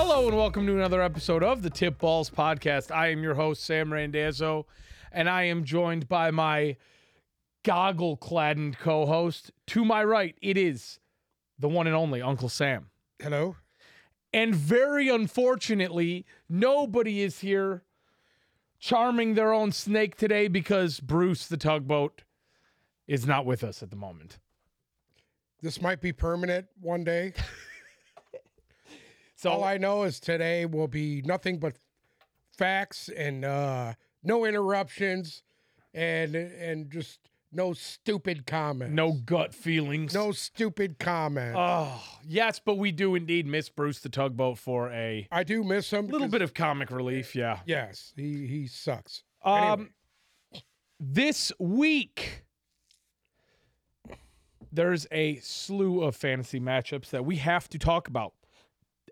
Hello and welcome to another episode of the Tip Balls Podcast. I am your host, Sam Randazzo, and I am joined by my goggle clad co host. To my right, it is the one and only Uncle Sam. Hello. And very unfortunately, nobody is here charming their own snake today because Bruce the tugboat is not with us at the moment. This might be permanent one day. So All I know is today will be nothing but facts and uh, no interruptions and and just no stupid comments. no gut feelings. no stupid comments. Oh, yes, but we do indeed miss Bruce the tugboat for a I do miss him. a little bit of comic relief, yeah. Yes, he he sucks. Um Anyway. this week there's a slew of fantasy matchups that we have to talk about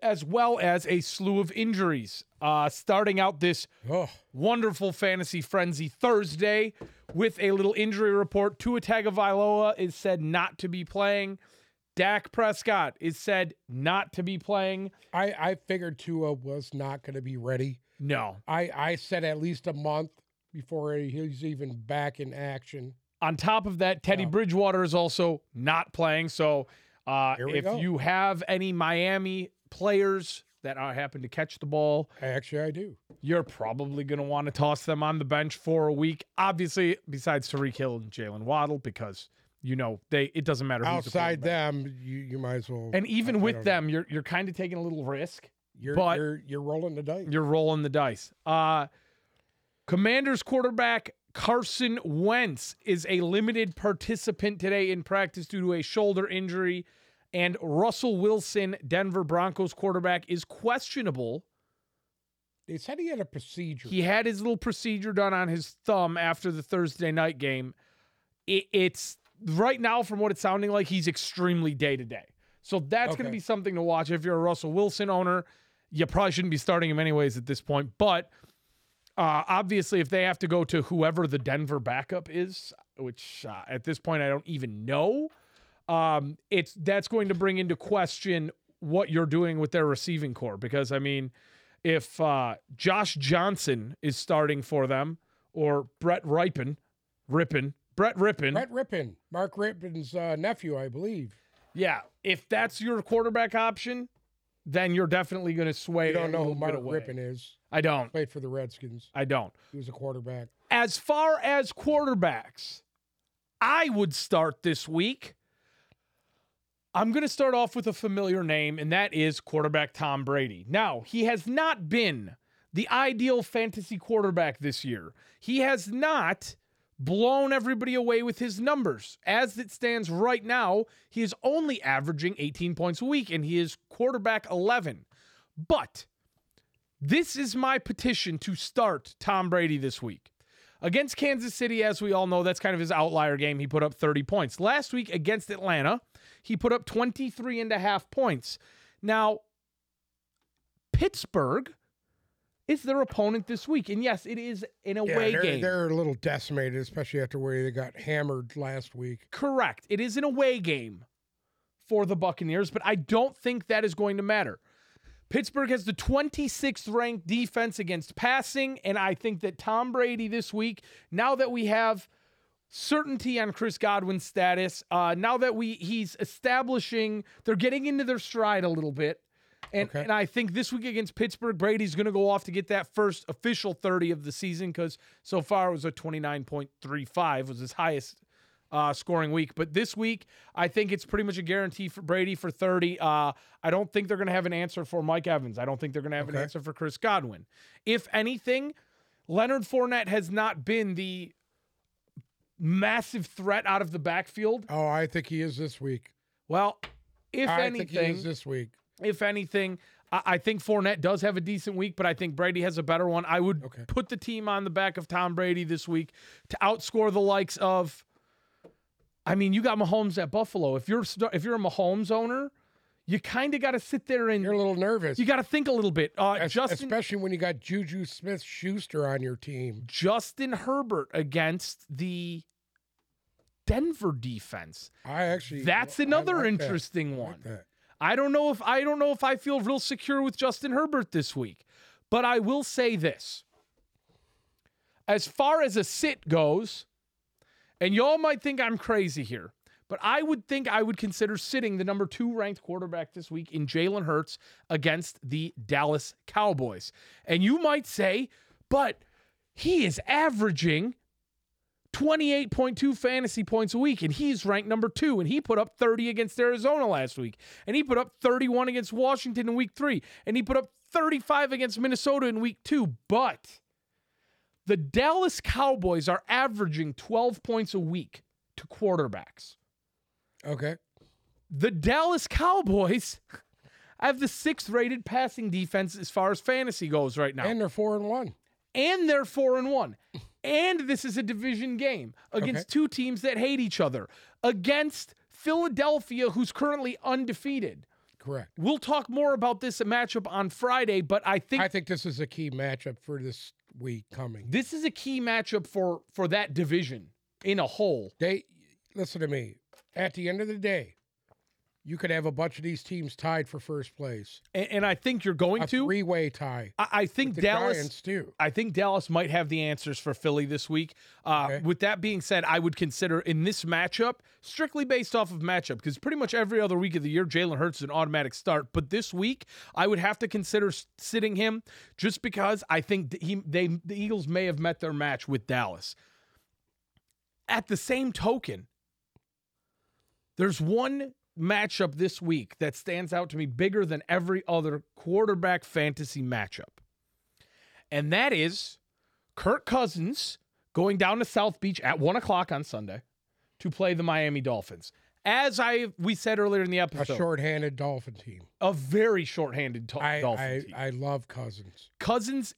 as well as a slew of injuries. Uh starting out this Oh, wonderful fantasy frenzy Thursday with a little injury report. Tua Tagovailoa is said not to be playing. Dak Prescott is said not to be playing. I I figured Tua was not going to be ready. No. I I said at least a month before he's even back in action. On top of that, Teddy Yeah. Bridgewater is also not playing. So uh, if go. you have any Miami players that are, happen to catch the ball, Actually, I do. you're probably going to want to toss them on the bench for a week. Obviously, besides Tyreek Hill and Jalen Waddle, because you know they it doesn't matter who's Outside them, you you might as well. And even I- I with know. them, you're you're kind of taking a little risk. You're, But- you're you're rolling the dice. You're rolling the dice. Uh Commanders quarterback Carson Wentz is a limited participant today in practice due to a shoulder injury. And Russell Wilson, Denver Broncos quarterback, is questionable. They said he had a procedure. He had his little procedure done on his thumb after the Thursday night game. It, it's right now, from what it's sounding like, he's extremely day to day. So that's going to be something to watch. If you're a Russell Wilson owner, you probably shouldn't be starting him anyways at this point. But uh, obviously, if they have to go to whoever the Denver backup is, which uh, at this point I don't even know, um, it's that's going to bring into question what you're doing with their receiving core. Because I mean, if uh, Josh Johnson is starting for them, or Brett Ripon, Rypien, Brett Rypien, Brett Rypien, Mark Rypien's uh, nephew, I believe. yeah, if that's your quarterback option, then you're definitely going to sway. You don't know who Mark. Rypien is. I don't. Played for the Redskins. I don't. He was a quarterback. As far as quarterbacks, I would start this week. I'm going to start off with a familiar name, and that is quarterback Tom Brady. Now, he has not been the ideal fantasy quarterback this year. He has not blown everybody away with his numbers. As it stands right now, he is only averaging 18 points a week, and he is quarterback 11. But this is my petition to start Tom Brady this week. Against Kansas City, as we all know, that's kind of his outlier game. He put up 30 points. Last week against Atlanta, he put up 23 and a half points. Now, Pittsburgh is their opponent this week. And yes, it is an away they're, game. they're a little decimated, especially after where they got hammered last week. Correct. It is an away game for the Buccaneers, but I don't think that is going to matter. Pittsburgh has the 26th ranked defense against passing, and I think that Tom Brady this week, now that we have certainty on Chris Godwin's status, uh, now that we he's establishing, they're getting into their stride a little bit. And, Okay. and I think this week against Pittsburgh, Brady's going to go off to get that first official 30 of the season because so far it was a 29.35 was his highest uh, scoring week. But this week, I think it's pretty much a guarantee for Brady for 30. Uh, I don't think they're going to have an answer for Mike Evans. I don't think they're going to have an answer for Chris Godwin. If anything, Leonard Fournette has not been the massive threat out of the backfield. Oh, I think he is this week. Well, if I think he anything, is this week. if anything, I, I think Fournette does have a decent week, but I think Brady has a better one. I would Okay. put the team on the back of Tom Brady this week to outscore the likes of. I mean, you got Mahomes at Buffalo. If you're if you're a Mahomes owner, you kind of got to sit there and You're a little nervous. you got to think a little bit. Uh, Es- Justin especially when you got Juju Smith Schuster on your team. Justin Herbert against the Denver defense. I actually That's another like that. interesting I one. like that. I don't know if I don't know if I feel real secure with Justin Herbert this week. But I will say this. As far as a sit goes, and y'all might think I'm crazy here, but I would think I would consider sitting the number two ranked quarterback this week in Jalen Hurts against the Dallas Cowboys. And you might say, but he is averaging 28.2 fantasy points a week, and he's ranked number two. And he put up 30 against Arizona last week, and he put up 31 against Washington in week three, and he put up 35 against Minnesota in week two. But the Dallas Cowboys are averaging 12 points a week to quarterbacks. Okay. The Dallas Cowboys have the sixth rated passing defense as far as fantasy goes right now. And they're four and one. and they're four and one. And this is a division game against Okay. two teams that hate each other, against Philadelphia, who's currently undefeated. Correct. We'll talk more about this matchup on Friday, but I think I think this is a key matchup for this week coming. this is a key matchup for for that division in a whole. They listen to me. At the end of the day, you could have a bunch of these teams tied for first place. And, and I think you're going A to. three-way tie. I, I think Dallas. Giants too. I think Dallas might have the answers for Philly this week. Uh, Okay. With that being said, I would consider in this matchup, strictly based off of matchup, because pretty much every other week of the year, Jalen Hurts is an automatic start. But this week, I would have to consider sitting him just because I think he they the Eagles may have met their match with Dallas. At the same token, there's one matchup this week that stands out to me bigger than every other quarterback fantasy matchup. And that is Kirk Cousins going down to South Beach at one o'clock on Sunday to play the Miami Dolphins. As I we said earlier in the episode, a shorthanded Dolphin team. a very shorthanded I Dolphin I, team. I love Cousins. Cousins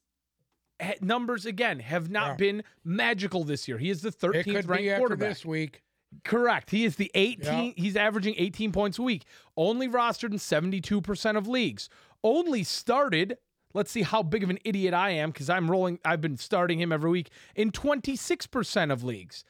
ha- numbers again have not Yeah. been magical this year. He is the It 13th could ranked quarterback. this week. Correct. He is the 18. Yeah. He's averaging 18 points a week. Only rostered in 72% of leagues. Only started. Let's see how big of an idiot I am because I'm rolling. I've been starting him every week in 26% of leagues.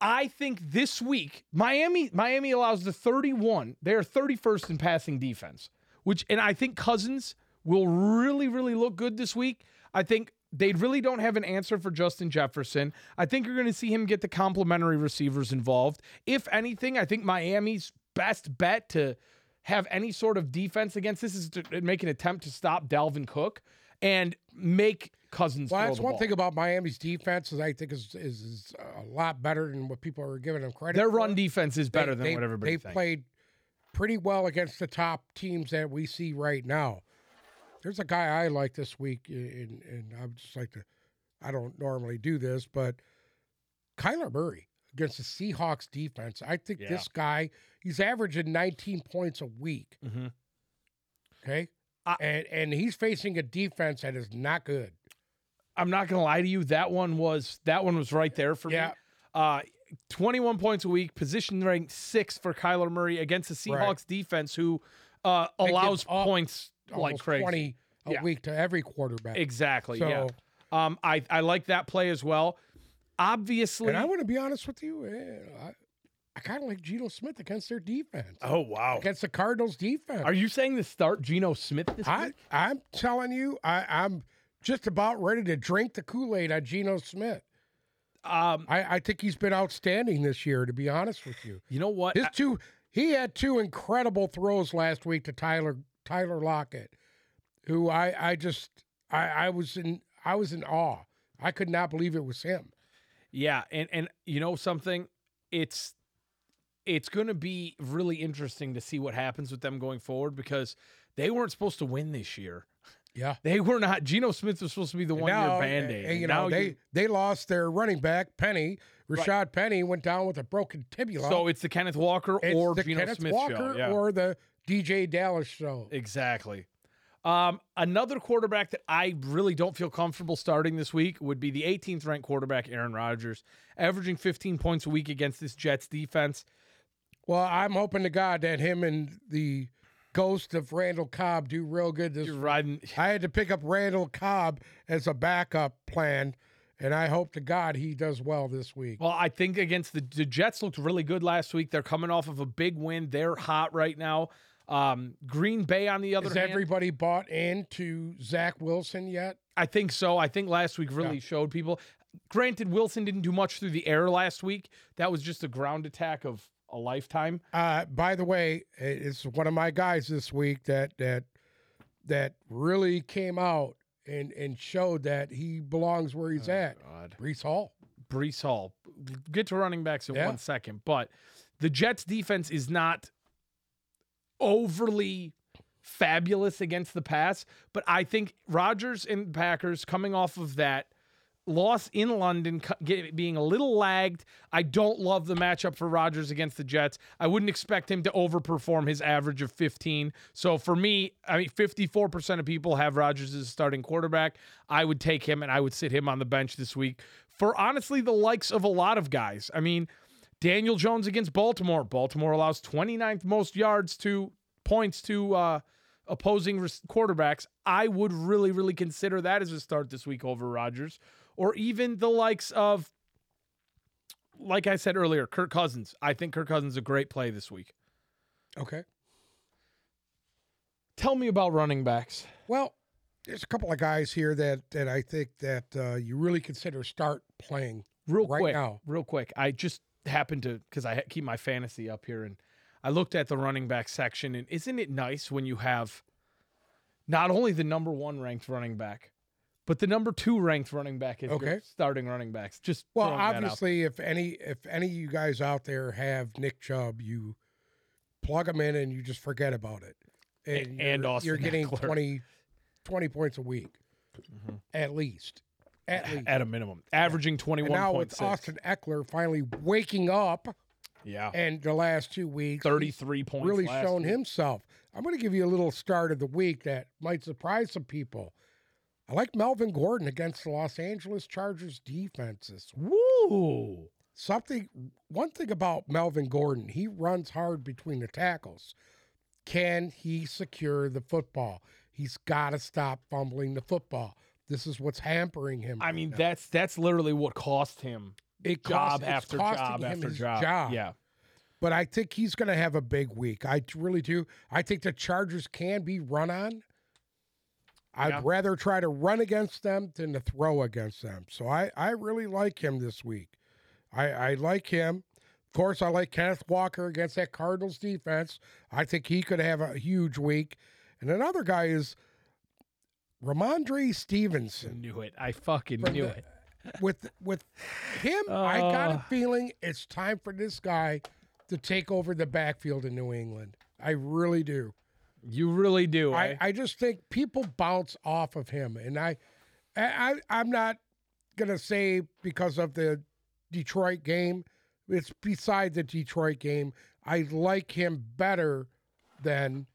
I think this week Miami Miami allows the 31. They are 31st in passing defense, which and I think Cousins will really really look good this week. I think they really don't have an answer for Justin Jefferson. I think you're going to see him get the complementary receivers involved. If anything, I think Miami's best bet to have any sort of defense against this is to uh, make an attempt to stop Dalvin Cook and make Cousins. Well, that's one ball. thing about Miami's defense is I think is, is is a lot better than what people are giving them credit. Their for. run defense is better They- than they, what everybody They played pretty well against the top teams that we see right now. There's a guy I like this week, and, and I would just like to. I don't normally do this, but Kyler Murray against the Seahawks defense. I think Yeah. this guy he's averaging 19 points a week. Mhm. Okay, I- and and he's facing a defense that is not good. I'm not gonna lie to you. That one was that one was right there for Yeah. me. Uh, 21 points a week, position ranked six for Kyler Murray against the Seahawks Right. defense, who uh, allows points like crazy. 20 a Yeah. week to every quarterback. Exactly. So, yeah. Um, I I like that play as well. Obviously. and I want to be honest with you, eh, I, I kind of like Geno Smith against their defense, oh wow. against the Cardinals defense. Are you saying to start Geno Smith this I, week? I'm telling you, I, I'm just about ready to drink the Kool Aid on Geno Smith. Um, I, I think he's been outstanding this year, to be honest with you. you know what? His two, he had two incredible throws last week to Tyler Tyler Lockett, who I, I just, I, I was in, I was in awe. I could not believe it was him. Yeah, and and you know something, it's it's going to be really interesting to see what happens with them going forward because they weren't supposed to win this year. Yeah. They were not. Geno Smith was supposed to be the one year Now, band aid. eh, You know, they they lost their running back Penny. Rashaad Penny went down with a broken tibula. so it's the Kenneth Walker it's or the Geno Kenneth Smith Walker show. Yeah, or the DJ Dallas show. exactly. Um, another quarterback that I really don't feel comfortable starting this week would be the 18th ranked quarterback Aaron Rodgers, averaging 15 points a week against this Jets defense. Well, I'm hoping to God that him and the ghost of Randall Cobb do real good this You're riding. I had to pick up Randall Cobb as a backup plan, and I hope to God he does well this week. Well, I think against the, the Jets looked really good last week. They're coming off of a big win. They're hot right now. Um, Green Bay, on the other Is hand, everybody bought into Zach Wilson yet? I think so. I think last week really Yeah. showed people. Granted, Wilson didn't do much through the air last week. That was just a ground attack of a lifetime. Uh, by the way, it's one of my guys this week that that that really came out and and showed that he belongs where he's at. God. Breece Hall. Breece Hall. Get to running backs in Yeah. one second, but the Jets defense is not overly fabulous against the pass, but I think Rodgers and Packers coming off of that loss in London being a little lagged. I don't love the matchup for Rodgers against the Jets. I wouldn't expect him to overperform his average of 15. So for me, I mean 54% of people have Rodgers as a starting quarterback. I would take him and I would sit him on the bench this week for honestly the likes of a lot of guys. I mean, Daniel Jones against Baltimore. Baltimore allows 29th most yards to points to uh, opposing quarterbacks. I would really, really consider that as a start this week over Rodgers, or even the likes of, like I said earlier, Kirk Cousins. I think Kirk Cousins is a great play this week. Okay. Tell me about running backs. Well, there's a couple of guys here that that I think that uh, you really consider start playing. Real Right quick, now. real quick. I just happened to because I keep my fantasy up here, and I looked at the running back section, and isn't it nice when you have not only the number one ranked running back, but the number two ranked running back as your Okay. starting running backs? Just Well, throwing that out obviously, if any if any of you guys out there have Nick Chubb, you plug him in and you just forget about it. And, and you're, Austin you're getting Ekeler. 20, 20 points a week, mm-hmm. at least. At at a minimum, averaging twenty one. Now with six. Austin Ekeler finally waking up yeah, and the last two weeks, he's thirty three points. really shown week. himself. I'm going to give you a little start of the week that might surprise some people. I like Melvin Gordon against the Los Angeles Chargers defenses. Woo! Something, one thing about Melvin Gordon, he runs hard between the tackles. Can he secure the football? He's got to stop fumbling the football. This is what's hampering him. I right mean, now. that's that's literally what cost him it job after job after his job. Yeah, but I think he's going to have a big week. I really do. I think the Chargers can be run on. I'd Yeah. rather try to run against them than to throw against them. So I, I really like him this week. I, I like him. Of course, I like Kenneth Walker against that Cardinals defense. I think he could have a huge week. And another guy is Rhamondre Stevenson. knew it. I fucking knew the- it. With with him, I got Uh. a feeling it's time for this guy to take over the backfield in New England. I really do. You really do. I, eh? I just think people bounce off of him, and I, I I'm not gonna say because of the Detroit game. It's beside the Detroit game. I like him better than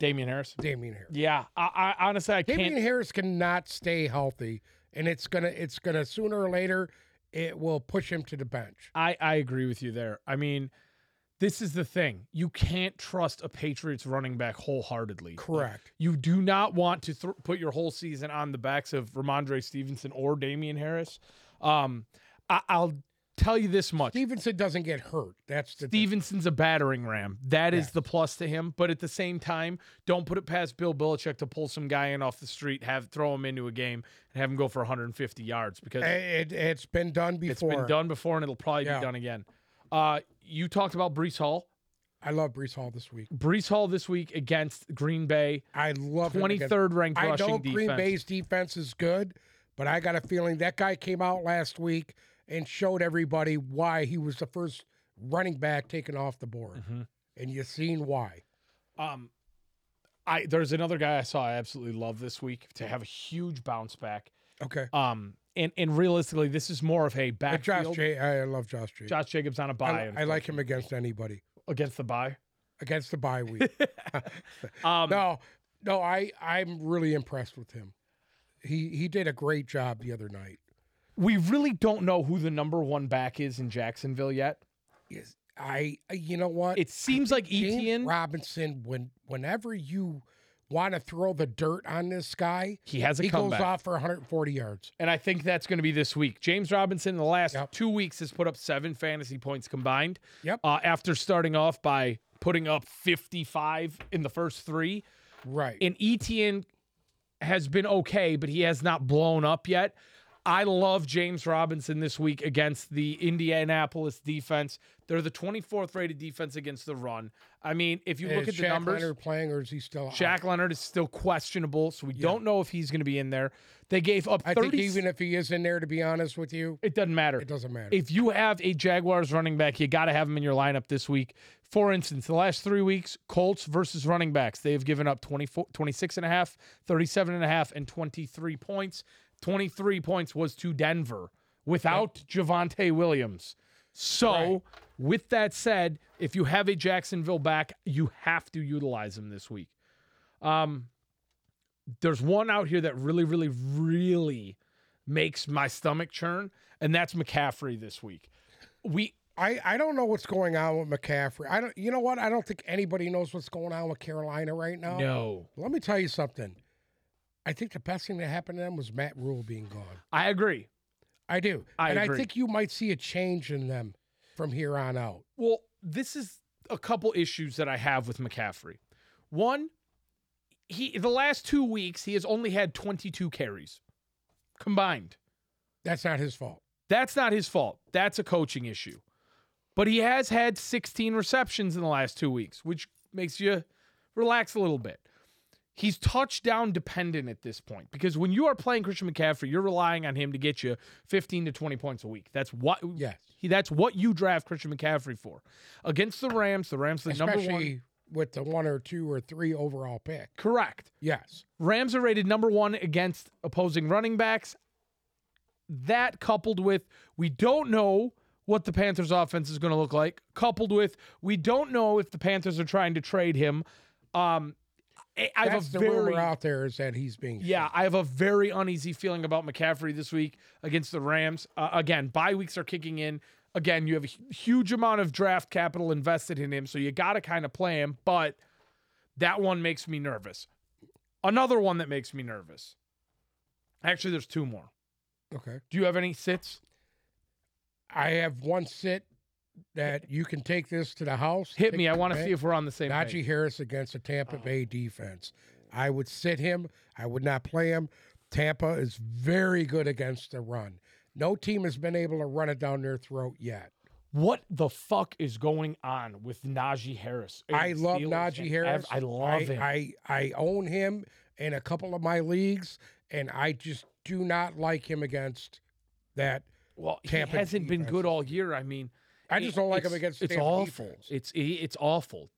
Damien Harris. Damien Harris. Yeah, I, I honestly I Damien can't. Harris cannot stay healthy, and it's gonna it's gonna sooner or later it will push him to the bench. I I agree with you there. I mean, this is the thing. You can't trust a Patriots running back wholeheartedly. Correct. You do not want to th- put your whole season on the backs of Rhamondre Stevenson or Damien Harris. Um, I, I'll tell you this much. Stevenson doesn't get hurt. That's the Stevenson's a battering ram. That is Yes. the plus to him. But at the same time, don't put it past Bill Belichick to pull some guy in off the street, have throw him into a game, and have him go for 150 yards because It, it's been done it's before. been done before and it'll probably Yeah. be done again. Uh, you talked about Breece Hall. I love Breece Hall this week. Breece Hall this week against Green Bay, I love against- 23rd ranked I rushing know defense. Green Bay's defense is good, but I got a feeling that guy came out last week and showed everybody why he was the first running back taken off the board, Mhm. and you've seen why. Um, I there's another guy I saw I absolutely love this week to have a huge bounce back. Okay, Um, and and realistically, this is more of a but Josh. J. I love Josh J. Josh Jacobs on a bye. I like him against anybody against the bye. against the bye week. Um, no, no, I I'm really impressed with him. He he did a great job the other night. We really don't know who the number one back is in Jacksonville yet. Yes, I you know what? It seems like James Etienne. Robinson, when whenever you want to throw the dirt on this guy, He has a he comeback. goes off for 140 yards. And I think that's going to be this week. James Robinson in the last Yep. two weeks has put up seven fantasy points combined. Yep. Uh, after starting off by putting up 55 in the first three. Right. And Etienne has been okay, but he has not blown up yet. I love James Robinson this week against the Indianapolis defense. They're the 24th rated defense against the run. I mean, if you look at the numbers, Leonard playing or is he still out? Leonard is still questionable, so we don't know if he's going to be in there. They gave up I 30 think even if he is in there, to be honest with you, it doesn't matter. it doesn't matter. If you have a Jaguars running back, you got to have him in your lineup this week. For instance, the last three weeks, Colts versus running backs, they have given up 24, 26 and a half, 37 and a half, and 23 points. 23 points was to Denver without Javonte Williams. So, Right. with that said, if you have a Jacksonville back, you have to utilize him this week. Um, there's one out here that really, really, really makes my stomach churn, and that's McCaffrey this week. We I, I don't know what's going on with McCaffrey. I don't. You know what? I don't think anybody knows what's going on with Carolina right now. no, Let me tell you something. I think the best thing that happened to them was Matt Rhule being gone. I agree. I do, I and agree. I think you might see a change in them from here on out. Well, this is a couple issues that I have with McCaffrey. One, he the last two weeks he has only had 22 carries combined. That's not his fault. That's not his fault. That's a coaching issue. But he has had 16 receptions in the last two weeks, which makes you relax a little bit. He's touchdown dependent at this point because when you are playing Christian McCaffrey, you're relying on him to get you 15 to 20 points a week. That's what Yes, he, that's what you draft Christian McCaffrey for. Against the Rams, the Rams the number especially one. with the one or two or three overall pick. Correct. Yes, Rams are rated number one against opposing running backs. That coupled with we don't know what the Panthers offense is going to look like, coupled with we don't know if the Panthers are trying to trade him. Um, I have that's a the very rumor out there is that he's being. yeah, I have a very uneasy feeling about McCaffrey this week against the Rams. Uh, again, bye weeks are kicking in. Again, you have a huge amount of draft capital invested in him, so you got to kind of play him. But that one makes me nervous. Another one that makes me nervous. Actually, there's two more. Okay. Do you have any sits? I have one sit that you can take this to the house. Hit me. I want to see if we're on the same Najee page. Harris against the Tampa oh. Bay defense. I would sit him. I would not play him. Tampa is very good against the run. No team has been able to run it down their throat yet. What the fuck is going on with Najee Harris? I love Steelers Najee? Harris. I love I, him. I, I own him in a couple of my leagues, and I just do not like him against that. well, he Tampa hasn't been good all year. I mean, I just don't like him against It's awful. defense. It's it's awful.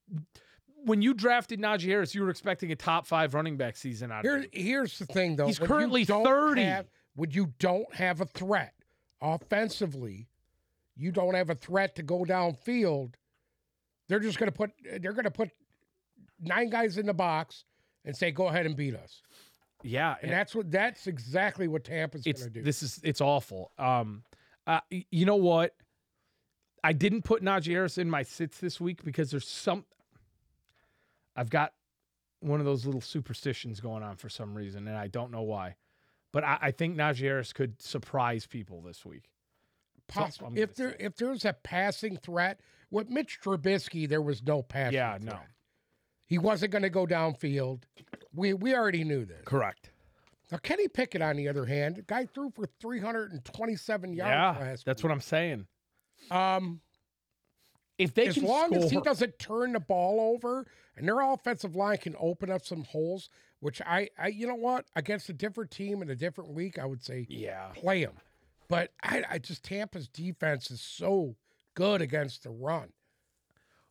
When you drafted Najee Harris, you were expecting a top five running back season out of him. here's the thing, though. He's When currently 30. Have, when you don't have a threat offensively, you don't have a threat to go downfield. They're just going to put. They're going to put nine guys in the box and say, "Go ahead and beat us." Yeah, And that's what. That's exactly what Tampa's going to do. this is it's awful. Um, uh, you know what? I didn't put Najee Harris in my sits this week because there's some. I've got one of those little superstitions going on for some reason, and I don't know why. But I, I think Najee Harris could surprise people this week. Possible. If there if there's a passing threat with Mitch Trubisky, there was no passing. Yeah, threat. no. He wasn't going to go downfield. We we already knew this. Correct. Now Kenny Pickett, on the other hand, guy threw for 327 yards Yeah, last that's week. what I'm saying. Um, If they as can long score, as he doesn't turn the ball over and their offensive line can open up some holes, which I, I you know what, against a different team in a different week, I would say yeah, play him. But I, I just Tampa's defense is so good against the run.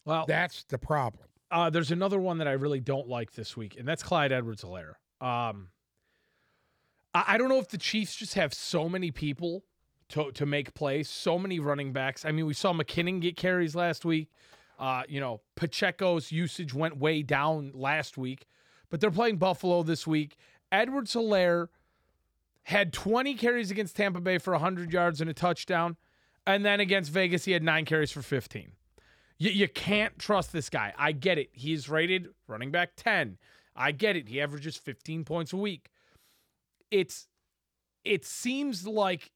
well, That's the problem. Uh, there's another one that I really don't like this week, and that's Clyde Edwards Hilaire. Um, I, I don't know if the Chiefs just have so many people to, to make plays, so many running backs. I mean, we saw McKinnon get carries last week. Uh, you know, Pacheco's usage went way down last week, but they're playing Buffalo this week. Edwards Hilaire had 20 carries against Tampa Bay for 100 yards and a touchdown. And then against Vegas, he had nine carries for 15. You, you can't trust this guy. I get it. He's rated running back 10. I get it. He averages 15 points a week. It's it seems like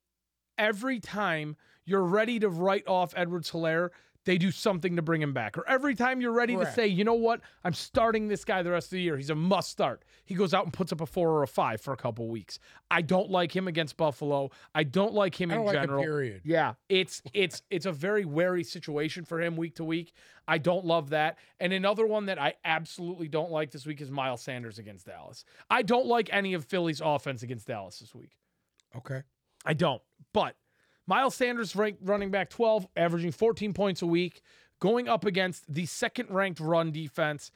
every time you're ready to write off Edwards Hilaire, they do something to bring him back. Or every time you're ready Correct. to say, you know what, I'm starting this guy the rest of the year. He's a must start. He goes out and puts up a four or a five for a couple weeks. I don't like him against Buffalo. I don't like him I in like general. period. Yeah, it's it's it's a very wary situation for him week to week. I don't love that. And another one that I absolutely don't like this week is Miles Sanders against Dallas. I don't like any of Philly's offense against Dallas this week. Okay. I don't. But Miles Sanders ranked running back 12, averaging 14 points a week, going up against the second ranked run defense.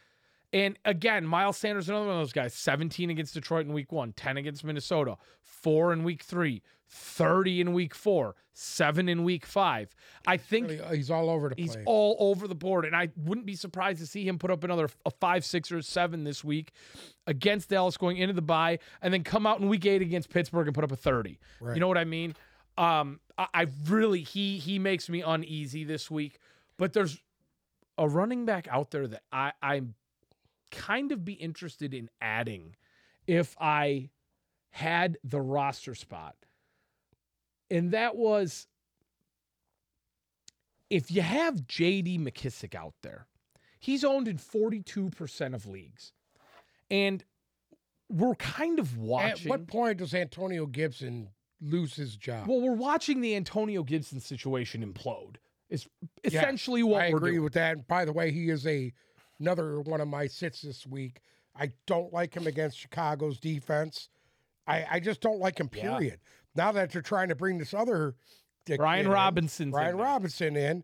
And again, Miles Sanders, another one of those guys, 17 against Detroit in week one, 10 against Minnesota, four in week three, 30 in week four, seven in week five. I think uh, he's all over the He's place. all over the board, and I wouldn't be surprised to see him put up another a five, six, or seven this week against Dallas going into the bye, and then come out in week eight against Pittsburgh and put up a thirty. Right. You know what I mean? Um, I, I really he he makes me uneasy this week, but there's a running back out there that I I'm kind of be interested in adding if I had the roster spot, and that was if you have JD McKissic out there, he's owned in 42% of leagues. And we're kind of watching. At watching. what point does Antonio Gibson lose his job? well, we're watching the Antonio Gibson situation implode. Is essentially what I agree doing. with that. And by the way, he is a another one of my sits this week. I don't like him against Chicago's defense. I, I just don't like him. Yeah. Period. Now that you're trying to bring this other Brian kid in, Robinson's Brian in. Robinson in.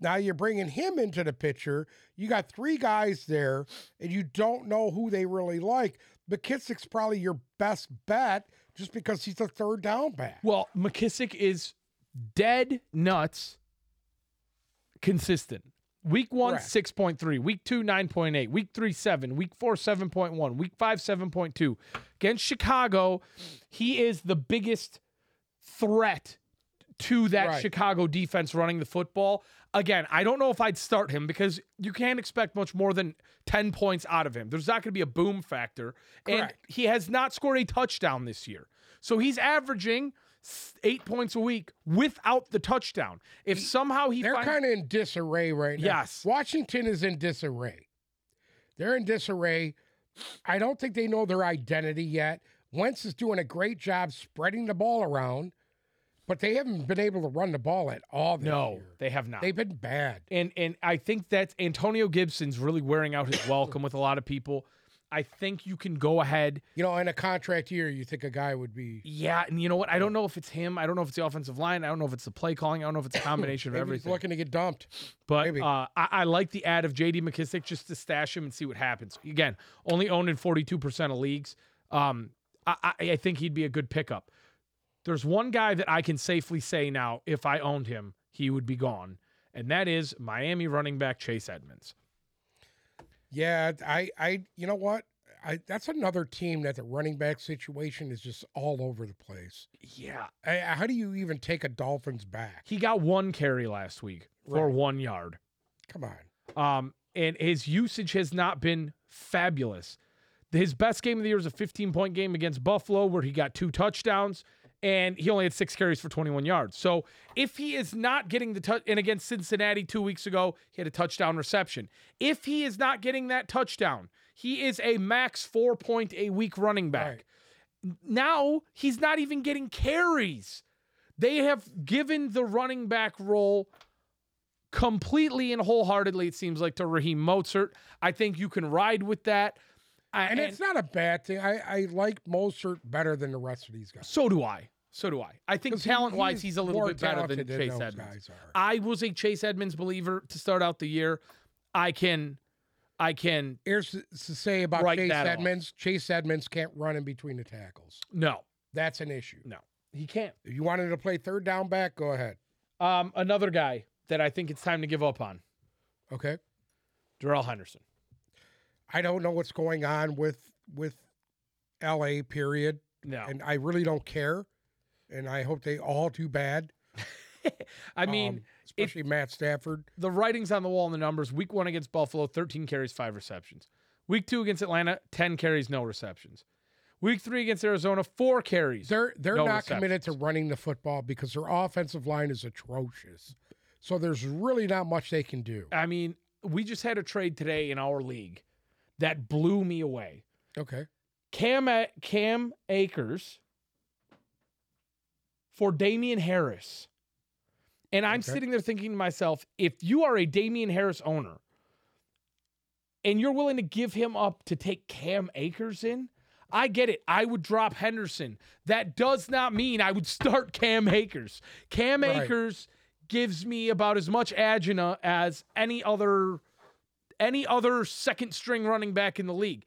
Now you're bringing him into the picture. You got three guys there, and you don't know who they really like. McKissic's probably your best bet just because he's a third down back. Well, McKissic is dead nuts consistent. Week one, Correct. 6.3. Week two, 9.8. Week three, 7. Week four, 7.1. Week five, 7.2. Against Chicago, he is the biggest threat to that Right. Chicago defense running the football. Again, I don't know if I'd start him because you can't expect much more than 10 points out of him. There's not going to be a boom factor. And he has not scored a touchdown this year. So he's averaging eight points a week without the touchdown. If somehow he They're finds, kind of in disarray right now. Yes. Washington is in disarray. They're in disarray. I don't think they know their identity yet. Wentz is doing a great job spreading the ball around, but they haven't been able to run the ball at all no, year. they have not. They've been bad. and and I think that Antonio Gibson's really wearing out his welcome with a lot of people. I think you can go ahead. You know, in a contract year, you think a guy would be Yeah, and you know what? I don't know if it's him. I don't know if it's the offensive line. I don't know if it's the play calling. I don't know if it's a combination of maybe he's everything. looking to get dumped. But uh, I, I like the ad of J.D. McKissic just to stash him and see what happens. Again, only owned in 42% of leagues. Um, I, I, I think he'd be a good pickup. There's one guy that I can safely say now, if I owned him, he would be gone, and that is Miami running back Chase Edmonds. Yeah, I, I, you know what? I, that's another team that the running back situation is just all over the place. Yeah, I, how do you even take a Dolphins back? he got one carry last week for one yard. Come on. Um, and his usage has not been fabulous. His best game of the year was a 15 point game against Buffalo, where he got two touchdowns and he only had six carries for 21 yards. So if he is not getting the touch, and against Cincinnati two weeks ago, he had a touchdown reception. If he is not getting that touchdown, he is a max four point a week running back. Right. Now he's not even getting carries. They have given the running back role completely and wholeheartedly, it seems like, to Raheem Mostert. I think you can ride with that. I- And it's not a bad thing. I, I like Mostert better than the rest of these guys. so do I. So do I. I think talent wise, he's he's a little bit better than talented than Chase Edmonds. I was a Chase Edmonds believer to start out the year. I can, I can, Here's to say about Chase that off. Edmonds. Chase Edmonds can't run in between the tackles. no, That's an issue. no, he can't. If you wanted to play third down back, go ahead. Um, another guy that I think it's time to give up on, Okay. Darrell Henderson. I don't know what's going on with with LA period. No, And I really don't care. And I hope they all do bad. I mean, Um, especially Matt Stafford. the writing's on the wall in the numbers. Week one against Buffalo, 13 carries, five receptions. Week two against Atlanta, 10 carries, no receptions. Week three against Arizona, four carries. They're they're No not committed to running the football because their offensive line is atrocious. So there's really not much they can do. I mean, we just had a trade today in our league that blew me away. Okay. Cam Cam Akers for Damien Harris. And I'm Okay. sitting there thinking to myself, if you are a Damien Harris owner and you're willing to give him up to take Cam Akers in, I get it. I would drop Henderson. That does not mean I would start Cam Akers. Cam Right. Akers gives me about as much agina as any other any other second string running back in the league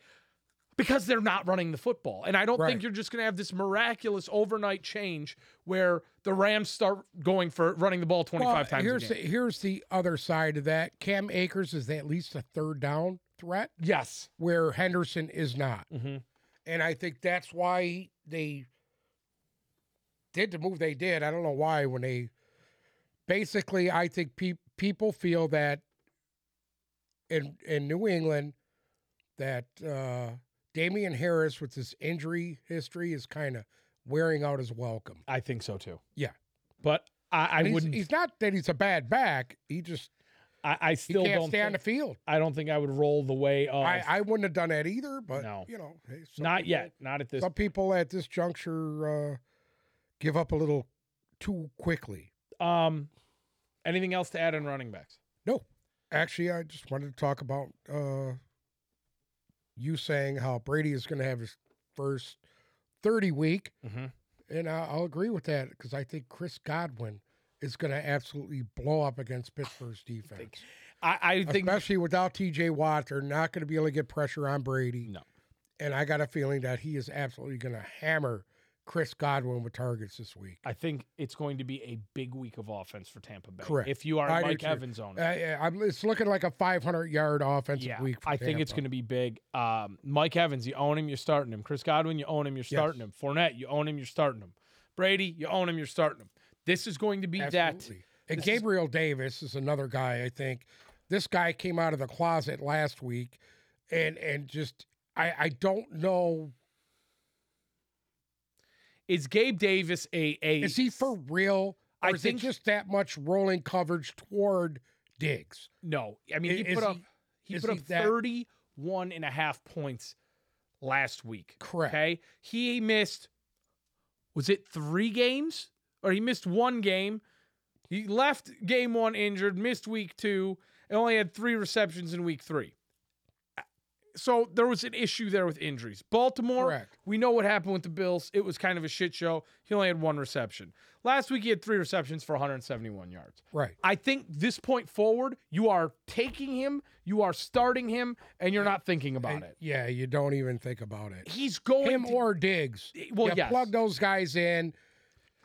because they're not running the football. And I don't Right. think you're just going to have this miraculous overnight change where the Rams start going for running the ball 25 Well, times here's a the, here's the other side of that. Cam Akers is at least a third down threat, yes. where Henderson is not. Mhm. And I think that's why they did the move they did. I don't know why when they basically I think pe- people feel that in in New England that uh Damien Harris with his injury history is kind of wearing out his welcome. I think so too. Yeah. But I, I he's, wouldn't. he's not that he's a bad back. He just I, I he still can't don't. stay on the field. I don't think I would roll the way of. I, I wouldn't have done that either, but No. you know, hey, not people- yet. Not at this. Some people at this juncture uh, give up a little too quickly. Um, anything else to add on running backs? No, actually, I just wanted to talk about uh, you saying how Brady is going to have his first 30 week. Mm-hmm. And I'll agree with that because I think Chris Godwin is going to absolutely blow up against Pittsburgh's defense. I, I think Especially without TJ Watt, they're not going to be able to get pressure on Brady. no. And I got a feeling that he is absolutely going to hammer Chris Godwin with targets this week. I think it's going to be a big week of offense for Tampa Bay. Correct. If you are I Mike. Evans owner. Uh, it's looking like a 500 yard offensive yeah, week. For I think it's going to be big. Um, Mike Evans, you own him, you're starting him. Chris Godwin, you own him, you're starting him. Fournette, you own him, you're starting him. Brady, you own him, you're starting him. This is going to be that. And this is- Gabriel Davis is another guy. I think this guy came out of the closet last week, and and just I I don't know Is Gabe Davis a a? is he for real I is think- it just that much rolling coverage toward Diggs? No, I mean he Is put up he- put he up that- 31 and a half points last week. Correct. Okay. He missed was it 3 games or he missed one game. He left game 1 injured, missed week 2, and only had 3 receptions in week 3. So there was an issue there with injuries. Baltimore, Correct. we know what happened with the Bills. It was kind of a shit show. He only had one reception. Last week he had 3 receptions for 171 yards. Right. I think this point forward, you are taking him, you are starting him, and you're not thinking about And, it. Yeah, you don't even think about it. He's going Him to- or Diggs. well, you yes. plug those guys in.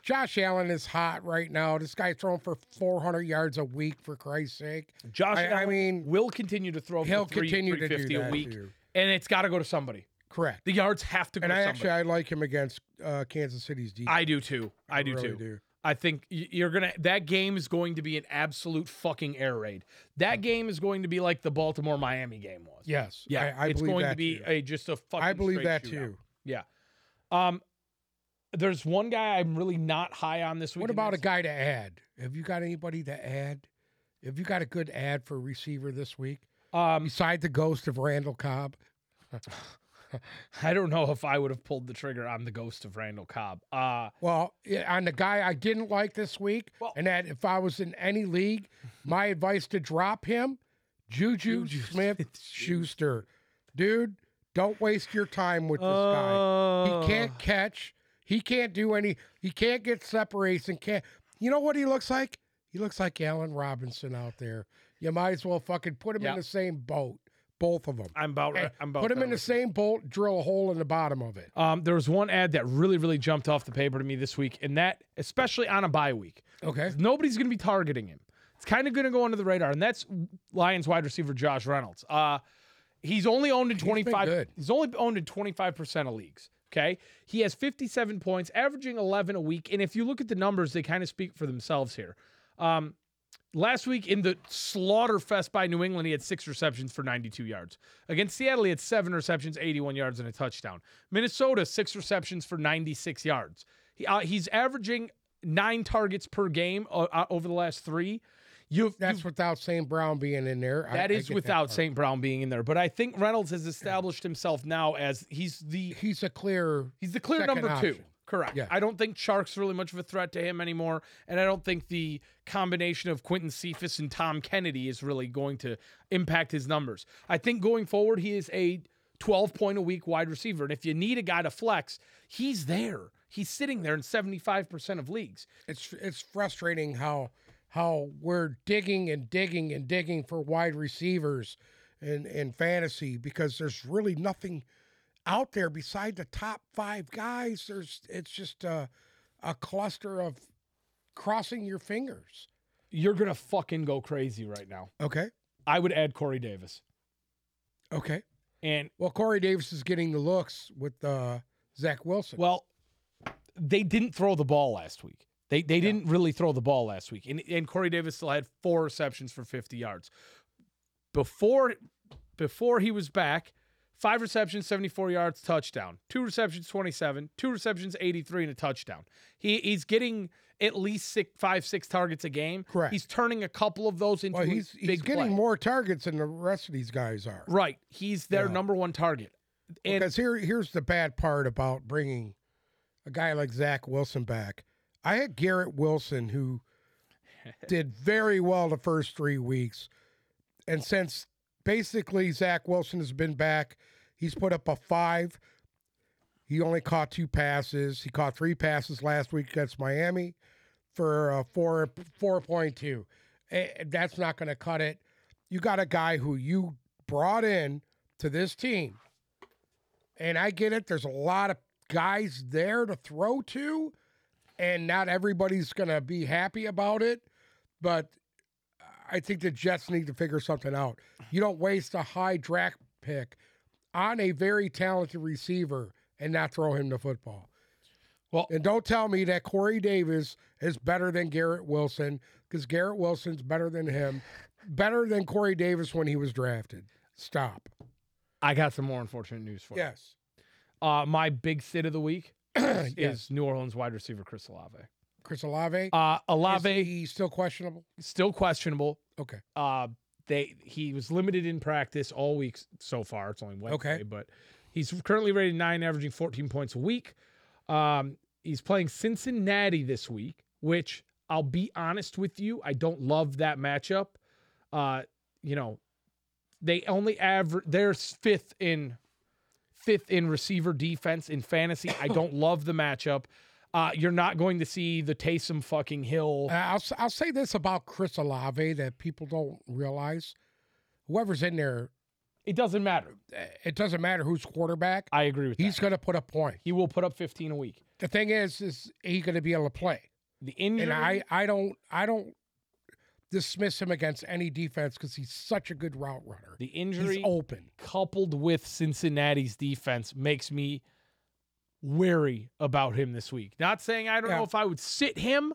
Josh Allen is hot right now. This guy's throwing for 400 yards a week, for Christ's sake. Josh I- I Allen mean, will continue to throw He'll three, continue to do 350 a week, too. and it's got to go to somebody. Correct. The yards have to go And to I somebody. actually I like him against uh, Kansas City's defense. I do too. I, do really too. do. I think you're gonna. That game is going to be an absolute fucking air raid. That game is going to be like the Baltimore Miami game was. Yes. Yeah, I, I it's going to be too. a just a fucking. I believe that shootout. too. Yeah. Um, there's one guy I'm really not high on this week. What about a guy to add? Have you got anybody to add? Have you got a good ad for receiver this week Um, beside the ghost of Randall Cobb? I don't know if I would have pulled the trigger on the ghost of Randall Cobb. Uh, Well, on the guy I didn't like this week, Well- and that if I was in any league, my advice to drop him, Juju, Juju Smith Schuster. Dude, don't waste your time with this guy. uh, He can't catch. He can't do any. He can't get separation. Can't. You know what he looks like? He looks like Allen Robinson out there. You might as well fucking put him Yeah. in the same boat, both of them. I'm about. And I'm about. put him in the same boat. Drill a hole in the bottom of it. Um, there was one ad that really, really jumped off the paper to me this week, and that, especially on a bye week, Okay. nobody's going to be targeting him. It's kind of going to go under the radar, and that's Lions wide receiver Josh Reynolds. Uh, he's only owned in been 25. good. He's only owned in 25 percent of leagues. Okay, he has 57 points, averaging 11 a week, and if you look at the numbers, they kind of speak for themselves here. Um, Last week in the slaughter fest by New England, he had six receptions for 92 yards. Against Seattle, he had seven receptions, 81 yards, and a touchdown. Minnesota, six receptions for 96 yards. He, uh, he's averaging nine targets per game uh, uh, over the last three. You've, That's you've- without St. Brown being in there. I- that I is get without. St. Brown being in there, but I think Reynolds has established himself now as he's the He's a clear. He's the clear number two. Correct. Yeah. I don't think Chark's really much of a threat to him anymore. And I don't think the combination of Quintez Cephus and Tom Kennedy is really going to impact his numbers. I think going forward, he is a 12 point a week wide receiver. And if you need a guy to flex, he's there. He's sitting there in 75% of leagues. It's it's frustrating how how we're digging and digging and digging for wide receivers in in fantasy because there's really nothing out there beside the top five guys. There's it's just a a cluster of crossing your fingers. You're going to fucking go crazy right now. Okay. I would add Corey Davis. Okay. And Well, Corey Davis is getting the looks with uh, Zach Wilson. Well, they didn't throw the ball last week. They they didn't really throw the ball last week. And and Corey Davis still had four receptions for 50 yards. Before before he was back, five receptions, 74 yards, touchdown. Two receptions, 27. Two receptions, 83, and a touchdown. He he's getting at least six, five, six targets a game. Correct. He's turning a couple of those into well, he's he's getting play. more targets than the rest of these guys are. Right. He's their Yeah. number one target. And Because here, here's the bad part about bringing a guy like Zach Wilson back. I had Garrett Wilson, who did very well the first three weeks, and since basically Zach Wilson has been back, he's put up a five. He only caught two passes. He caught three passes last week against Miami for a four four point two. That's not going to cut it. You got a guy who you brought in to this team and I get it. There's a lot of guys there to throw to, and not everybody's going to be happy about it. But I think the Jets need to figure something out. You don't waste a high draft pick on a very talented receiver and not throw him the football. Well- and don't tell me that Corey Davis is better than Garrett Wilson because Garrett Wilson's better than him, better than Corey Davis when he was drafted. Stop. I got some more unfortunate news for you. Yes. Uh, my big sit of the week is, Yes. New Orleans wide receiver Chris Olave. Chris Olave. Uh, Olave he still questionable? still questionable. Okay. Uh, they he was limited in practice all week so far. It's only Wednesday, Okay. but he's currently rated nine, averaging 14 points a week. Um, he's playing Cincinnati this week, which I'll be honest with you, I don't love that matchup. Uh, you know, they only average they're fifth in fifth in receiver defense in fantasy. I don't love the matchup. Uh, you're not going to see the Taysom fucking Hill. Uh, I'll I'll say this about Chris Olave that people don't realize. Whoever's in there, It doesn't matter. uh, it doesn't matter who's quarterback. I agree with He's that. going to put a point. He will put up 15 a week. The thing is, is he going to be able to play? The injury, And I I don't I don't dismiss him against any defense because he's such a good route runner. the He's injury open. coupled with Cincinnati's defense makes me wary about him this week. Not saying I don't Yeah. know if I would sit him,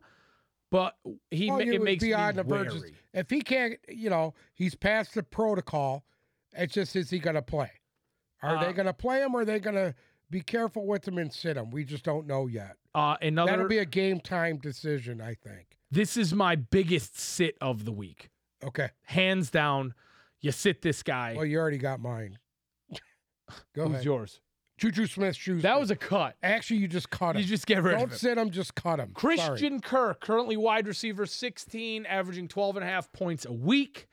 but he Well, it makes be me on the verge. wary. of- If he can't, you know, he's past the protocol. It's just is he going to play? Are Uh, they going to play him? or Are they going to be careful with him and sit him? We just don't know yet. Uh, another. That'll be a game time decision, I think. This is my biggest sit of the week, Okay. hands down. You sit this guy. Well, you already got mine. Go Who's ahead. yours? Juju Smith Schuster. That was a cut. actually you just cut him. You just get rid of it. don't of him. sit him, just cut him. Sorry. Christian Kirk, currently wide receiver 16, averaging 12 and a half points a week.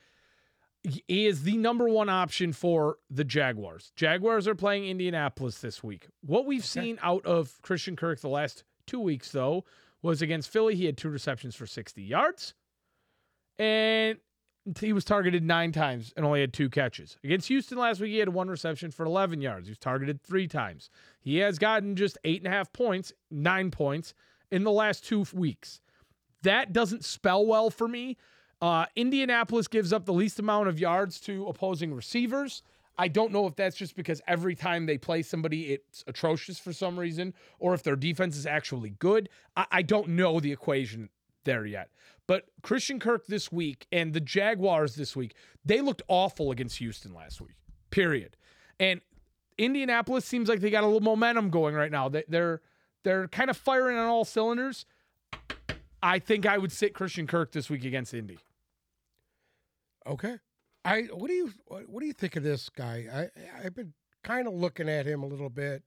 He is the number one option for the Jaguars. Jaguars are playing Indianapolis this week. What we've seen out of Christian Kirk the last two weeks, though, was against Philly. He had two receptions for 60 yards, and he was targeted nine times and only had two catches. Against Houston last week, he had one reception for 11 yards. He was targeted three times. He has gotten just eight and a half points, nine points in the last two weeks. That doesn't spell well for me. Uh, Indianapolis gives up the least amount of yards to opposing receivers. I don't know if that's just because every time they play somebody, it's atrocious for some reason, or if their defense is actually good. I, I don't know the equation there yet. But Christian Kirk this week and the Jaguars this week, they looked awful against Houston last week. Period. And Indianapolis seems like they got a little momentum going right now. They, they're they're kind of firing on all cylinders. I think I would sit Christian Kirk this week against Indy. Okay. I what do you what do you think of this guy? I I've been kind of looking at him a little bit.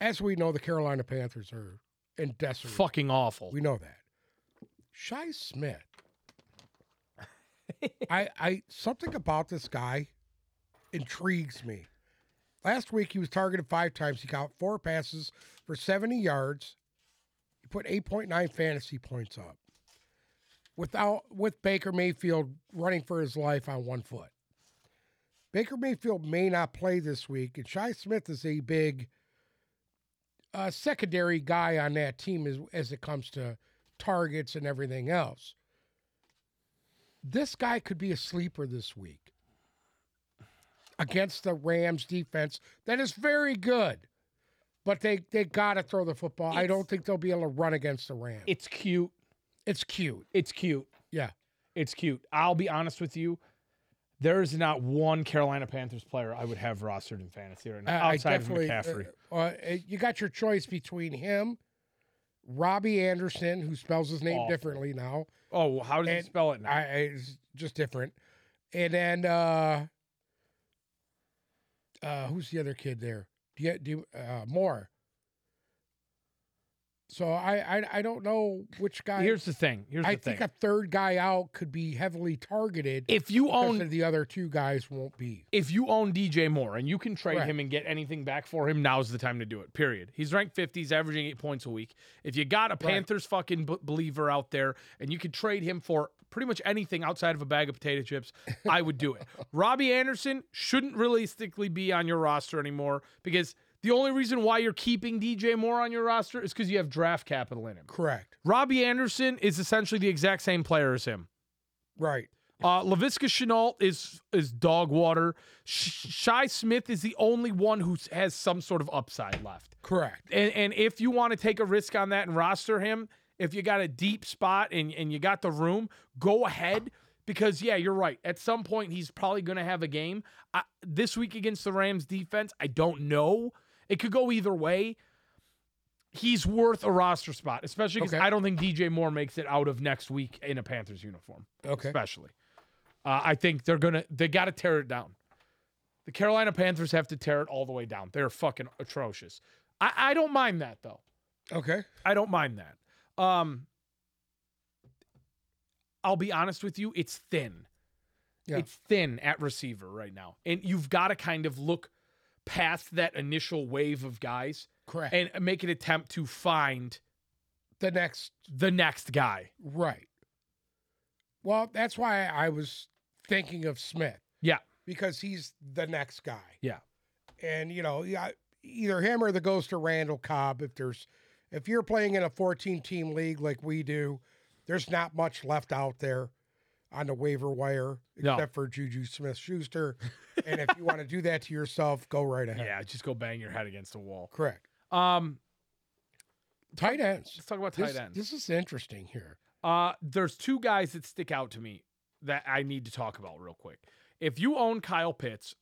As we know, the Carolina Panthers are in desperate. Fucking awful. We know that. Shi Smith. I I something about this guy intrigues me. Last week he was targeted five times. He got four passes for 70 yards. He put 8.9 fantasy points up. Without with Baker Mayfield running for his life on one foot. Baker Mayfield may not play this week, and Shi Smith is a big uh, secondary guy on that team as, as it comes to targets and everything else. This guy could be a sleeper this week against the Rams defense that is very good. But they, they got to throw the football. I don't think they'll be able to run against the Rams. It's cute. It's cute. It's cute. Yeah. It's cute. I'll be honest with you. There is not one Carolina Panthers player I would have rostered in fantasy right now outside of definitely- McCaffrey. Uh, uh, you got your choice between him, Robbie Anderson, who spells his name Awful. differently now. oh, how does he spell it now? I, I it's just different. And then uh uh who's the other kid there? Do you do you- uh more? So I I, I don't know which guy. Here's the thing. Here's I the thing. I think a third guy out could be heavily targeted. if you own the other two guys won't be. if you own DJ Moore and you can trade Right. him and get anything back for him, now's the time to do it. Period. He's ranked 50. He's averaging eight points a week. If you got a Panthers fucking b- believer out there and you could trade him for pretty much anything outside of a bag of potato chips, I would do it. Robbie Anderson shouldn't realistically be on your roster anymore because the only reason why you're keeping DJ Moore on your roster is because you have draft capital in him. Correct. Robbie Anderson is essentially the exact same player as him. Right. Uh, Laviska Shenault is is dog water. Sh- Shi Smith is the only one who has some sort of upside left. Correct. And, and if you want to take a risk on that and roster him, if you got a deep spot and, and you got the room, go ahead. Because, yeah, you're right. At some point, he's probably going to have a game. I, this week against the Rams defense, I don't know. It could go either way. He's worth a roster spot, especially because Okay. I don't think DJ Moore makes it out of next week in a Panthers uniform Okay. especially. Uh, I think they're gonna they got to tear it down. The Carolina Panthers have to tear it all the way down. They're fucking atrocious. I, I don't mind that though. Okay. I don't mind that. Um, I'll be honest with you, it's thin. Yeah. It's thin at receiver right now, and you've got to kind of look past that initial wave of guys Correct. and make an attempt to find the next the next guy. right. Well, that's why I was thinking of Smith. Yeah. Because he's the next guy. Yeah. and you know, yeah, either him or the ghost of Randall Cobb. If there's, if you're playing in a 14 team league like we do, there's not much left out there on the waiver wire No. except for Juju Smith Schuster. and if you want to do that to yourself, go right ahead. Yeah, just go bang your head against a wall. Correct. Um, Tight ends. let's talk about tight This, ends. this is interesting here. Uh, there's two guys that stick out to me that I need to talk about real quick. If you own Kyle Pitts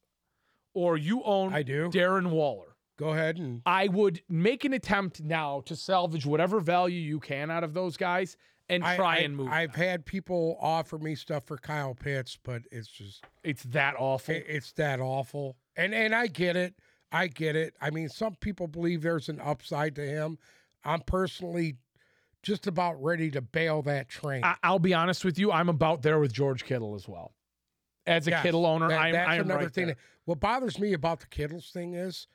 or you own I do. Darren Waller, Go ahead and I would make an attempt now to salvage whatever value you can out of those guys and I- try I, and move. I've had people offer me stuff for Kyle Pitts, but it's just it's that awful. it- it's that awful. And and I get it. I get it. I mean, some people believe there's an upside to him. I'm personally just about ready to bail that train. I, I'll be honest with you. I'm about there with George Kittle as well. As a Yes, Kittle owner, that- I'm, that's I'm another right thing. there. that- what bothers me about the Kittles thing is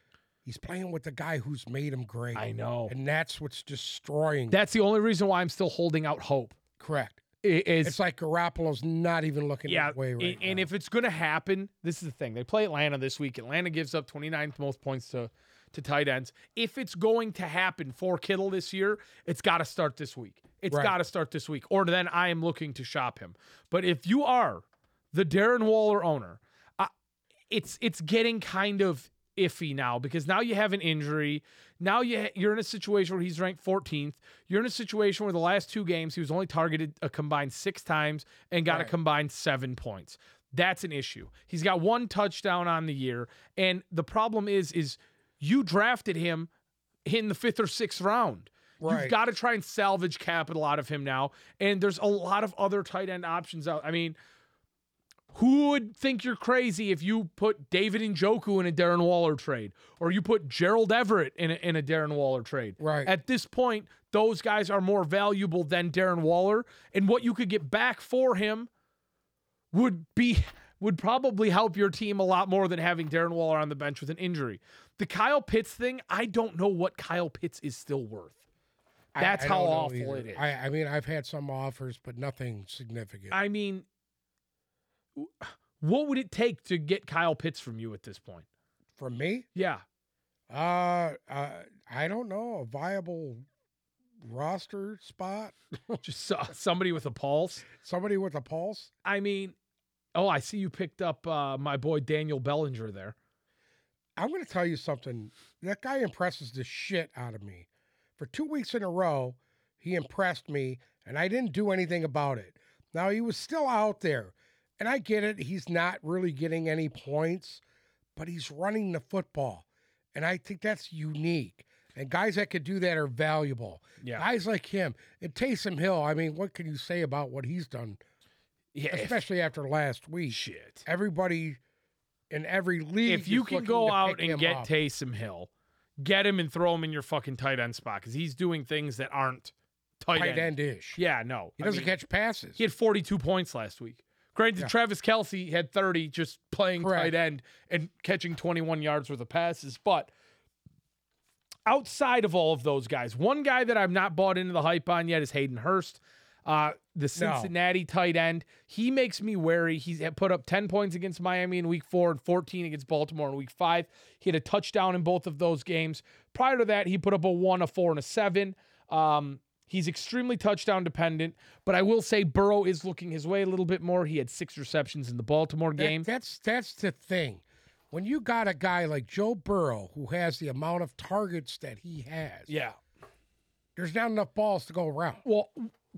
he's playing with the guy who's made him great, I know. and that's what's destroying. That's the only reason why I'm still holding out hope. correct. i- Is It's like Garoppolo's not even looking yeah, that way right and, and if it's going to happen, this is the thing. They play Atlanta this week. Atlanta gives up 29th most points to to tight ends. If it's going to happen for Kittle this year, it's got to start this week. It's Right. got to start this week, or then I am looking to shop him. But if you are the Darren Waller owner, it's it's getting kind of iffy now because now you have an injury. Now you you're in a situation where he's ranked 14th. You're in a situation where the last two games he was only targeted a combined six times and got a combined seven points. That's an issue. He's got one touchdown on the year, and the problem is is you drafted him in the fifth or sixth round. You've got to try and salvage capital out of him now. And there's a lot of other tight end options out. I mean, who would think you're crazy if you put David and Njoku in a Darren Waller trade or you put Gerald Everett in a, in a Darren Waller trade? Right. At this point, those guys are more valuable than Darren Waller. And what you could get back for him would be would probably help your team a lot more than having Darren Waller on the bench with an injury. The Kyle Pitts thing, I don't know what Kyle Pitts is still worth. That's I how awful either. it is. I, I mean, I've had some offers, but nothing significant. I mean, what would it take to get Kyle Pitts from you at this point? From me, Yeah. uh, uh, I don't know a viable roster spot. Just so- somebody with a pulse. Somebody with a pulse. I mean, oh, I see you picked up uh, my boy Daniel Bellinger there. I'm going to tell you something. That guy impresses the shit out of me. For two weeks in a row, he impressed me, and I didn't do anything about it. Now, he was still out there, and I get it. He's not really getting any points, but he's running the football. And I think that's unique. And guys that could do that are valuable. Yeah. Guys like him. And Taysom Hill, I mean, what can you say about what he's done, Yeah. if- especially after last week? shit. Everybody in every league. If you can go out and get up. Taysom Hill, get him and throw him in your fucking tight end spot because he's doing things that aren't tight, tight end. end ish. Yeah, no. He I doesn't mean, catch passes. He had 42 points last week. Granted, Yeah. Travis Kelce had 30 just playing Correct. tight end and catching 21 yards worth of passes. But outside of all of those guys, one guy that I'm not bought into the hype on yet is Hayden Hurst. Uh, the Cincinnati tight end. He makes me wary. He's put up 10 points against Miami in week four and 14 against Baltimore in week five. He had a touchdown in both of those games. Prior to that, he put up a one, a four, and a seven. Um, he's extremely touchdown dependent, but I will say Burrow is looking his way a little bit more. He had six receptions in the Baltimore That- game. that's that's the thing. When you got a guy like Joe Burrow who has the amount of targets that he has, yeah. there's not enough balls to go around. Well,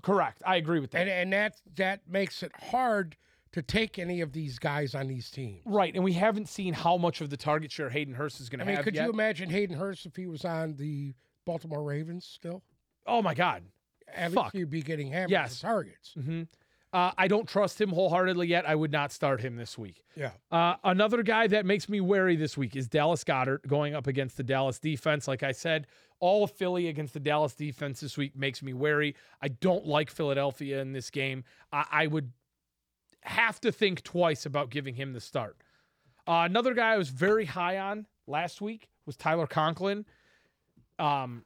correct. I agree with that. And and that that makes it hard to take any of these guys on these teams. right. And we haven't seen how much of the target share Hayden Hurst is going to I mean, have could yet. you imagine Hayden Hurst if he was on the Baltimore Ravens still? Oh, my God. At Fuck. he'd be getting hammered Yes. targets. hmm Uh, I don't trust him wholeheartedly yet. I would not start him this week. Yeah. Uh, another guy that makes me wary this week is Dallas Goedert going up against the Dallas defense. Like I said, all of Philly against the Dallas defense this week makes me wary. I don't like Philadelphia in this game. I, I would have to think twice about giving him the start. Uh, another guy I was very high on last week was Tyler Conklin. Um,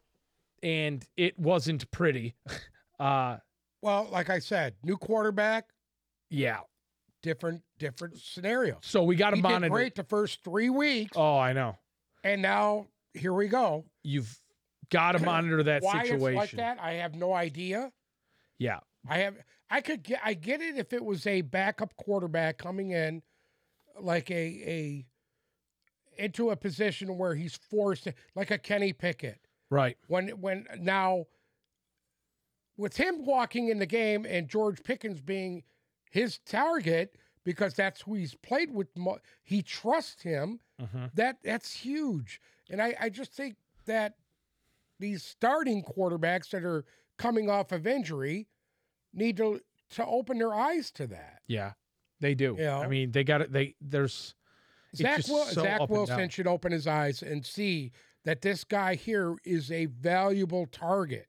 and it wasn't pretty. uh, Well, like I said, new quarterback, yeah. different different scenario. So we got to monitor. did great the first three weeks, Oh, I know. and now here we go. You've got to monitor that Why situation. it's like that, I have no idea. Yeah. I have I could get I get it if it was a backup quarterback coming in like a a into a position where he's forced to, like a Kenny Pickett. Right. When when now with him walking in the game and George Pickens being his target because that's who he's played with he trusts him Mm-hmm. that that's huge. And I, I just think that these starting quarterbacks that are coming off of injury need to to open their eyes to that. Yeah. They do. You know? I mean, they got it. They there's Zach, just Wil- so Zach Wilson should open his eyes and see that this guy here is a valuable target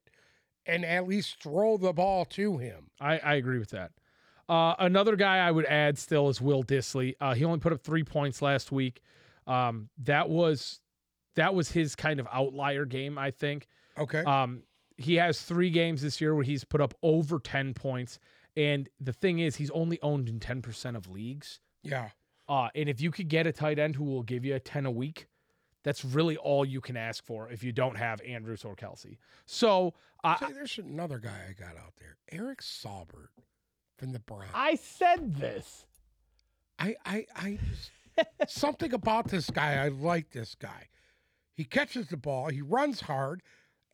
and at least throw the ball to him. I, I agree with that. Uh, another guy I would add still is Will Dissly. Uh, he only put up three points last week. Um, that was that was his kind of outlier game, I think. Okay. Um, he has three games this year where he's put up over ten points, and the thing is, he's only owned in ten percent of leagues. yeah. Uh, and if you could get a tight end who will give you a 10 a week, that's really all you can ask for if you don't have Andrews or Kelce. So uh, there's another guy I got out there, Eric Saubert from the Browns. I said this. I, I, I just, Something about this guy, I like this guy. He catches the ball, he runs hard,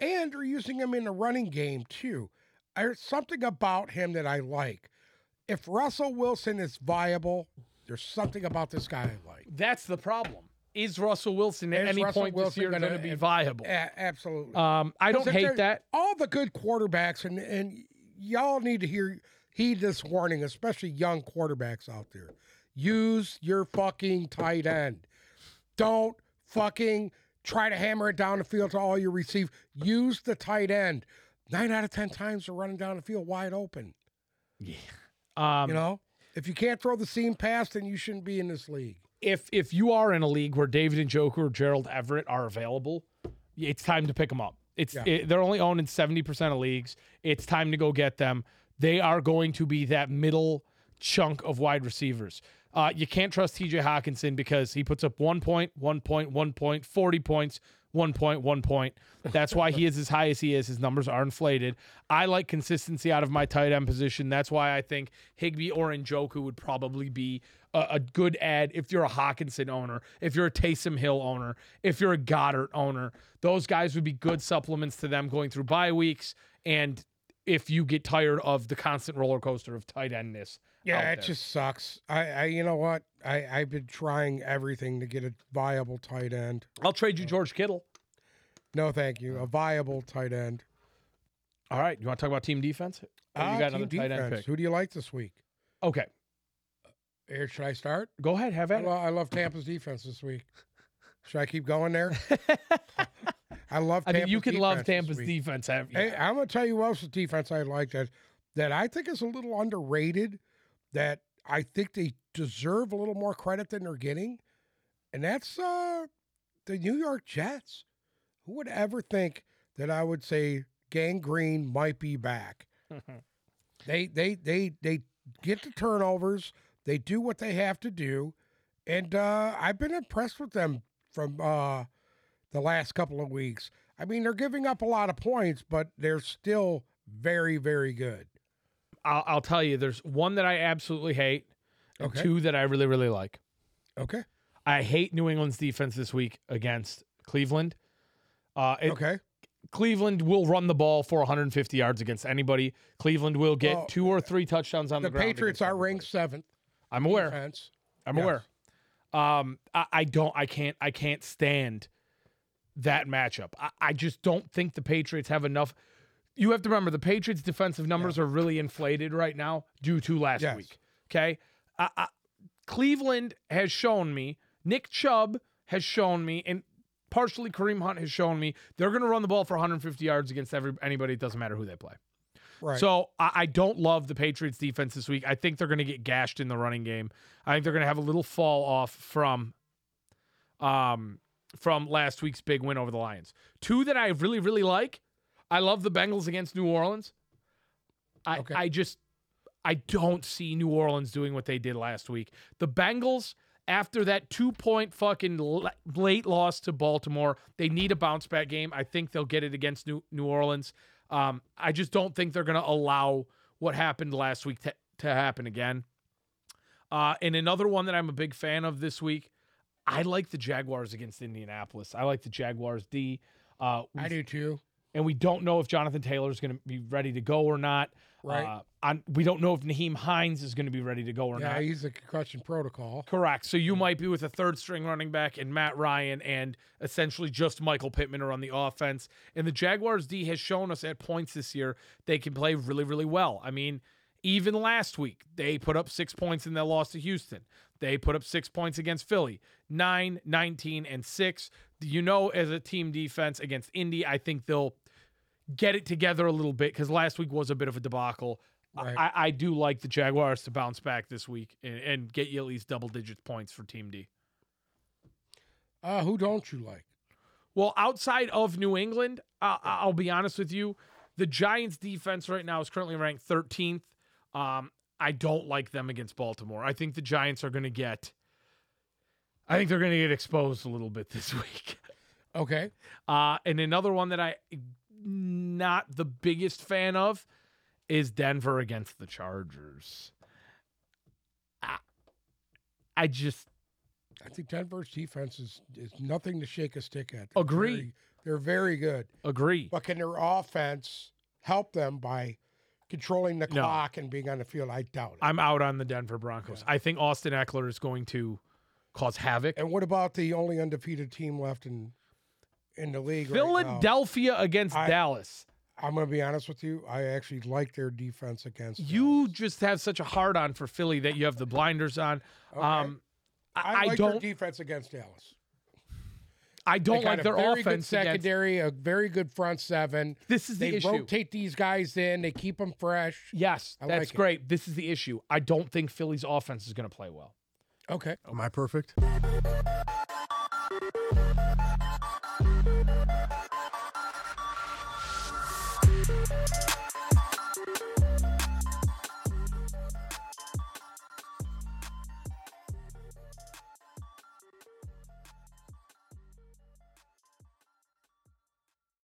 and they're using him in the running game too. There's something about him that I like. If Russell Wilson is viable, there's something about this guy I like. That's the problem. Is Russell Wilson at Is any Russell point this year going to be viable? A- absolutely. Um, I don't hate that. All the good quarterbacks, and and y'all need to hear heed this warning, especially young quarterbacks out there. Use your fucking tight end. Don't fucking try to hammer it down the field to all you receive. Use the tight end. Nine out of ten times they're running down the field wide open. Um, You know, if you can't throw the seam pass, then you shouldn't be in this league. If if you are in a league where David Njoku or Gerald Everett are available, it's time to pick them up. It's Yeah. it- they're only owned in seventy percent of leagues. It's time to go get them. They are going to be that middle chunk of wide receivers. Uh, you can't trust T.J. Hockenson because he puts up one point, one point, one point, 40 points, one point, one point. That's why he is as high as he is. His numbers are inflated. I like consistency out of my tight end position. That's why I think Higbee or Njoku would probably be a, a good ad if you're a Hockenson owner, if you're a Taysom Hill owner, if you're a Goedert owner. Those guys would be good supplements to them going through bye weeks. And if you get tired of the constant roller coaster of tight endness, Yeah, it there. just sucks. I, I, you know what? I, I've been trying everything to get a viable tight end. I'll trade you George Kittle. No, thank you. A viable tight end. All right, you want to talk about team defense? Or you Ah, got team another tight end defense. pick. Who do you like this week? Okay, Here, should I start? go ahead, have I at it. love, I love Tampa's defense this week. Should I keep going there? I love. I Tampa's mean, you can love defense Tampa's defense. Have you? Hey, I'm gonna tell you what else the defense I like that that I think is a little underrated. That I think they deserve a little more credit than they're getting, and that's uh, the New York Jets. Who would ever think that I would say Gang Green might be back? they they they they get the turnovers. They do what they have to do, and uh, I've been impressed with them from uh, the last couple of weeks. I mean, they're giving up a lot of points, but they're still very very good. I'll, I'll tell you, there's one that I absolutely hate, and Okay. two that I really, really like. Okay. I hate New England's defense this week against Cleveland. Uh, it- Okay. Cleveland will run the ball for 150 yards against anybody. Cleveland will get Well, two or three touchdowns on the, The. Patriots are ranked seventh. I'm aware. Defense. I'm Yes. aware. Um, I, I don't. I can't. I can't stand that matchup. I, I just don't think the Patriots have enough. You have to remember the Patriots' defensive numbers are really inflated right now due to last Yes. week. Okay, I, I, Cleveland has shown me. Nick Chubb has shown me, and partially Kareem Hunt has shown me they're going to run the ball for 150 yards against every anybody. It doesn't matter who they play. Right. So I, I don't love the Patriots defense this week. I think they're going to get gashed in the running game. I think they're going to have a little fall off from um from last week's big win over the Lions. Two that I really really like. I love the Bengals against New Orleans. I Okay. I just I don't see New Orleans doing what they did last week. The Bengals after that two point fucking late loss to Baltimore, they need a bounce back game. I think they'll get it against New, New Orleans. Um, I just don't think they're going to allow what happened last week to, to happen again. Uh, and another one that I'm a big fan of this week, I like the Jaguars against Indianapolis. I like the Jaguars D. Uh, we- I do too. and we don't know if Jonathan Taylor is going to be ready to go or not. Right. Uh, on, we don't know if Nyheim Hines is going to be ready to go or not. yeah, not. he's a concussion protocol. Correct. So you might be with a third string running back and Matt Ryan and essentially just Michael Pittman are on the offense. And the Jaguars D has shown us at points this year they can play really, really well. I mean, even last week, they put up six points in their loss to Houston. They put up six points against Philly, nine, 19, and six. You know, as a team defense against Indy, I think they'll get it together a little bit because last week was a bit of a debacle. Right. I, I do like the Jaguars to bounce back this week and, and get you at least double digit points for Team D. Uh, who don't you like? Well, outside of New England, I I'll be honest with you, the Giants' defense right now is currently ranked 13th. Um, I don't like them against Baltimore. I think the Giants are going to get. I think they're going to get exposed a little bit this week. Okay. Uh, and another one that I not the biggest fan of is Denver against the Chargers. I, I just I think Denver's defense is, is nothing to shake a stick at. Agree. Very, they're very good. Agree. But can their offense help them by controlling the No. clock and being on the field? I doubt it. I'm out on the Denver Broncos. I think Austin Ekeler is going to cause havoc. and what about the only undefeated team left in in the league? right now? Philadelphia against I- Dallas. I'm going to be honest with you. I actually like their defense against You just have such a hard on for Philly that you have the blinders on. Okay. Um, I, I, I like don't. their defense against Dallas. I don't got like a their very good offense. Against, secondary, a very good front seven. this is the issue. They issue. rotate these guys in. They keep them fresh. Yes, I that's like it. great. This is the issue. I don't think Philly's offense is going to play well. Okay. Am I perfect?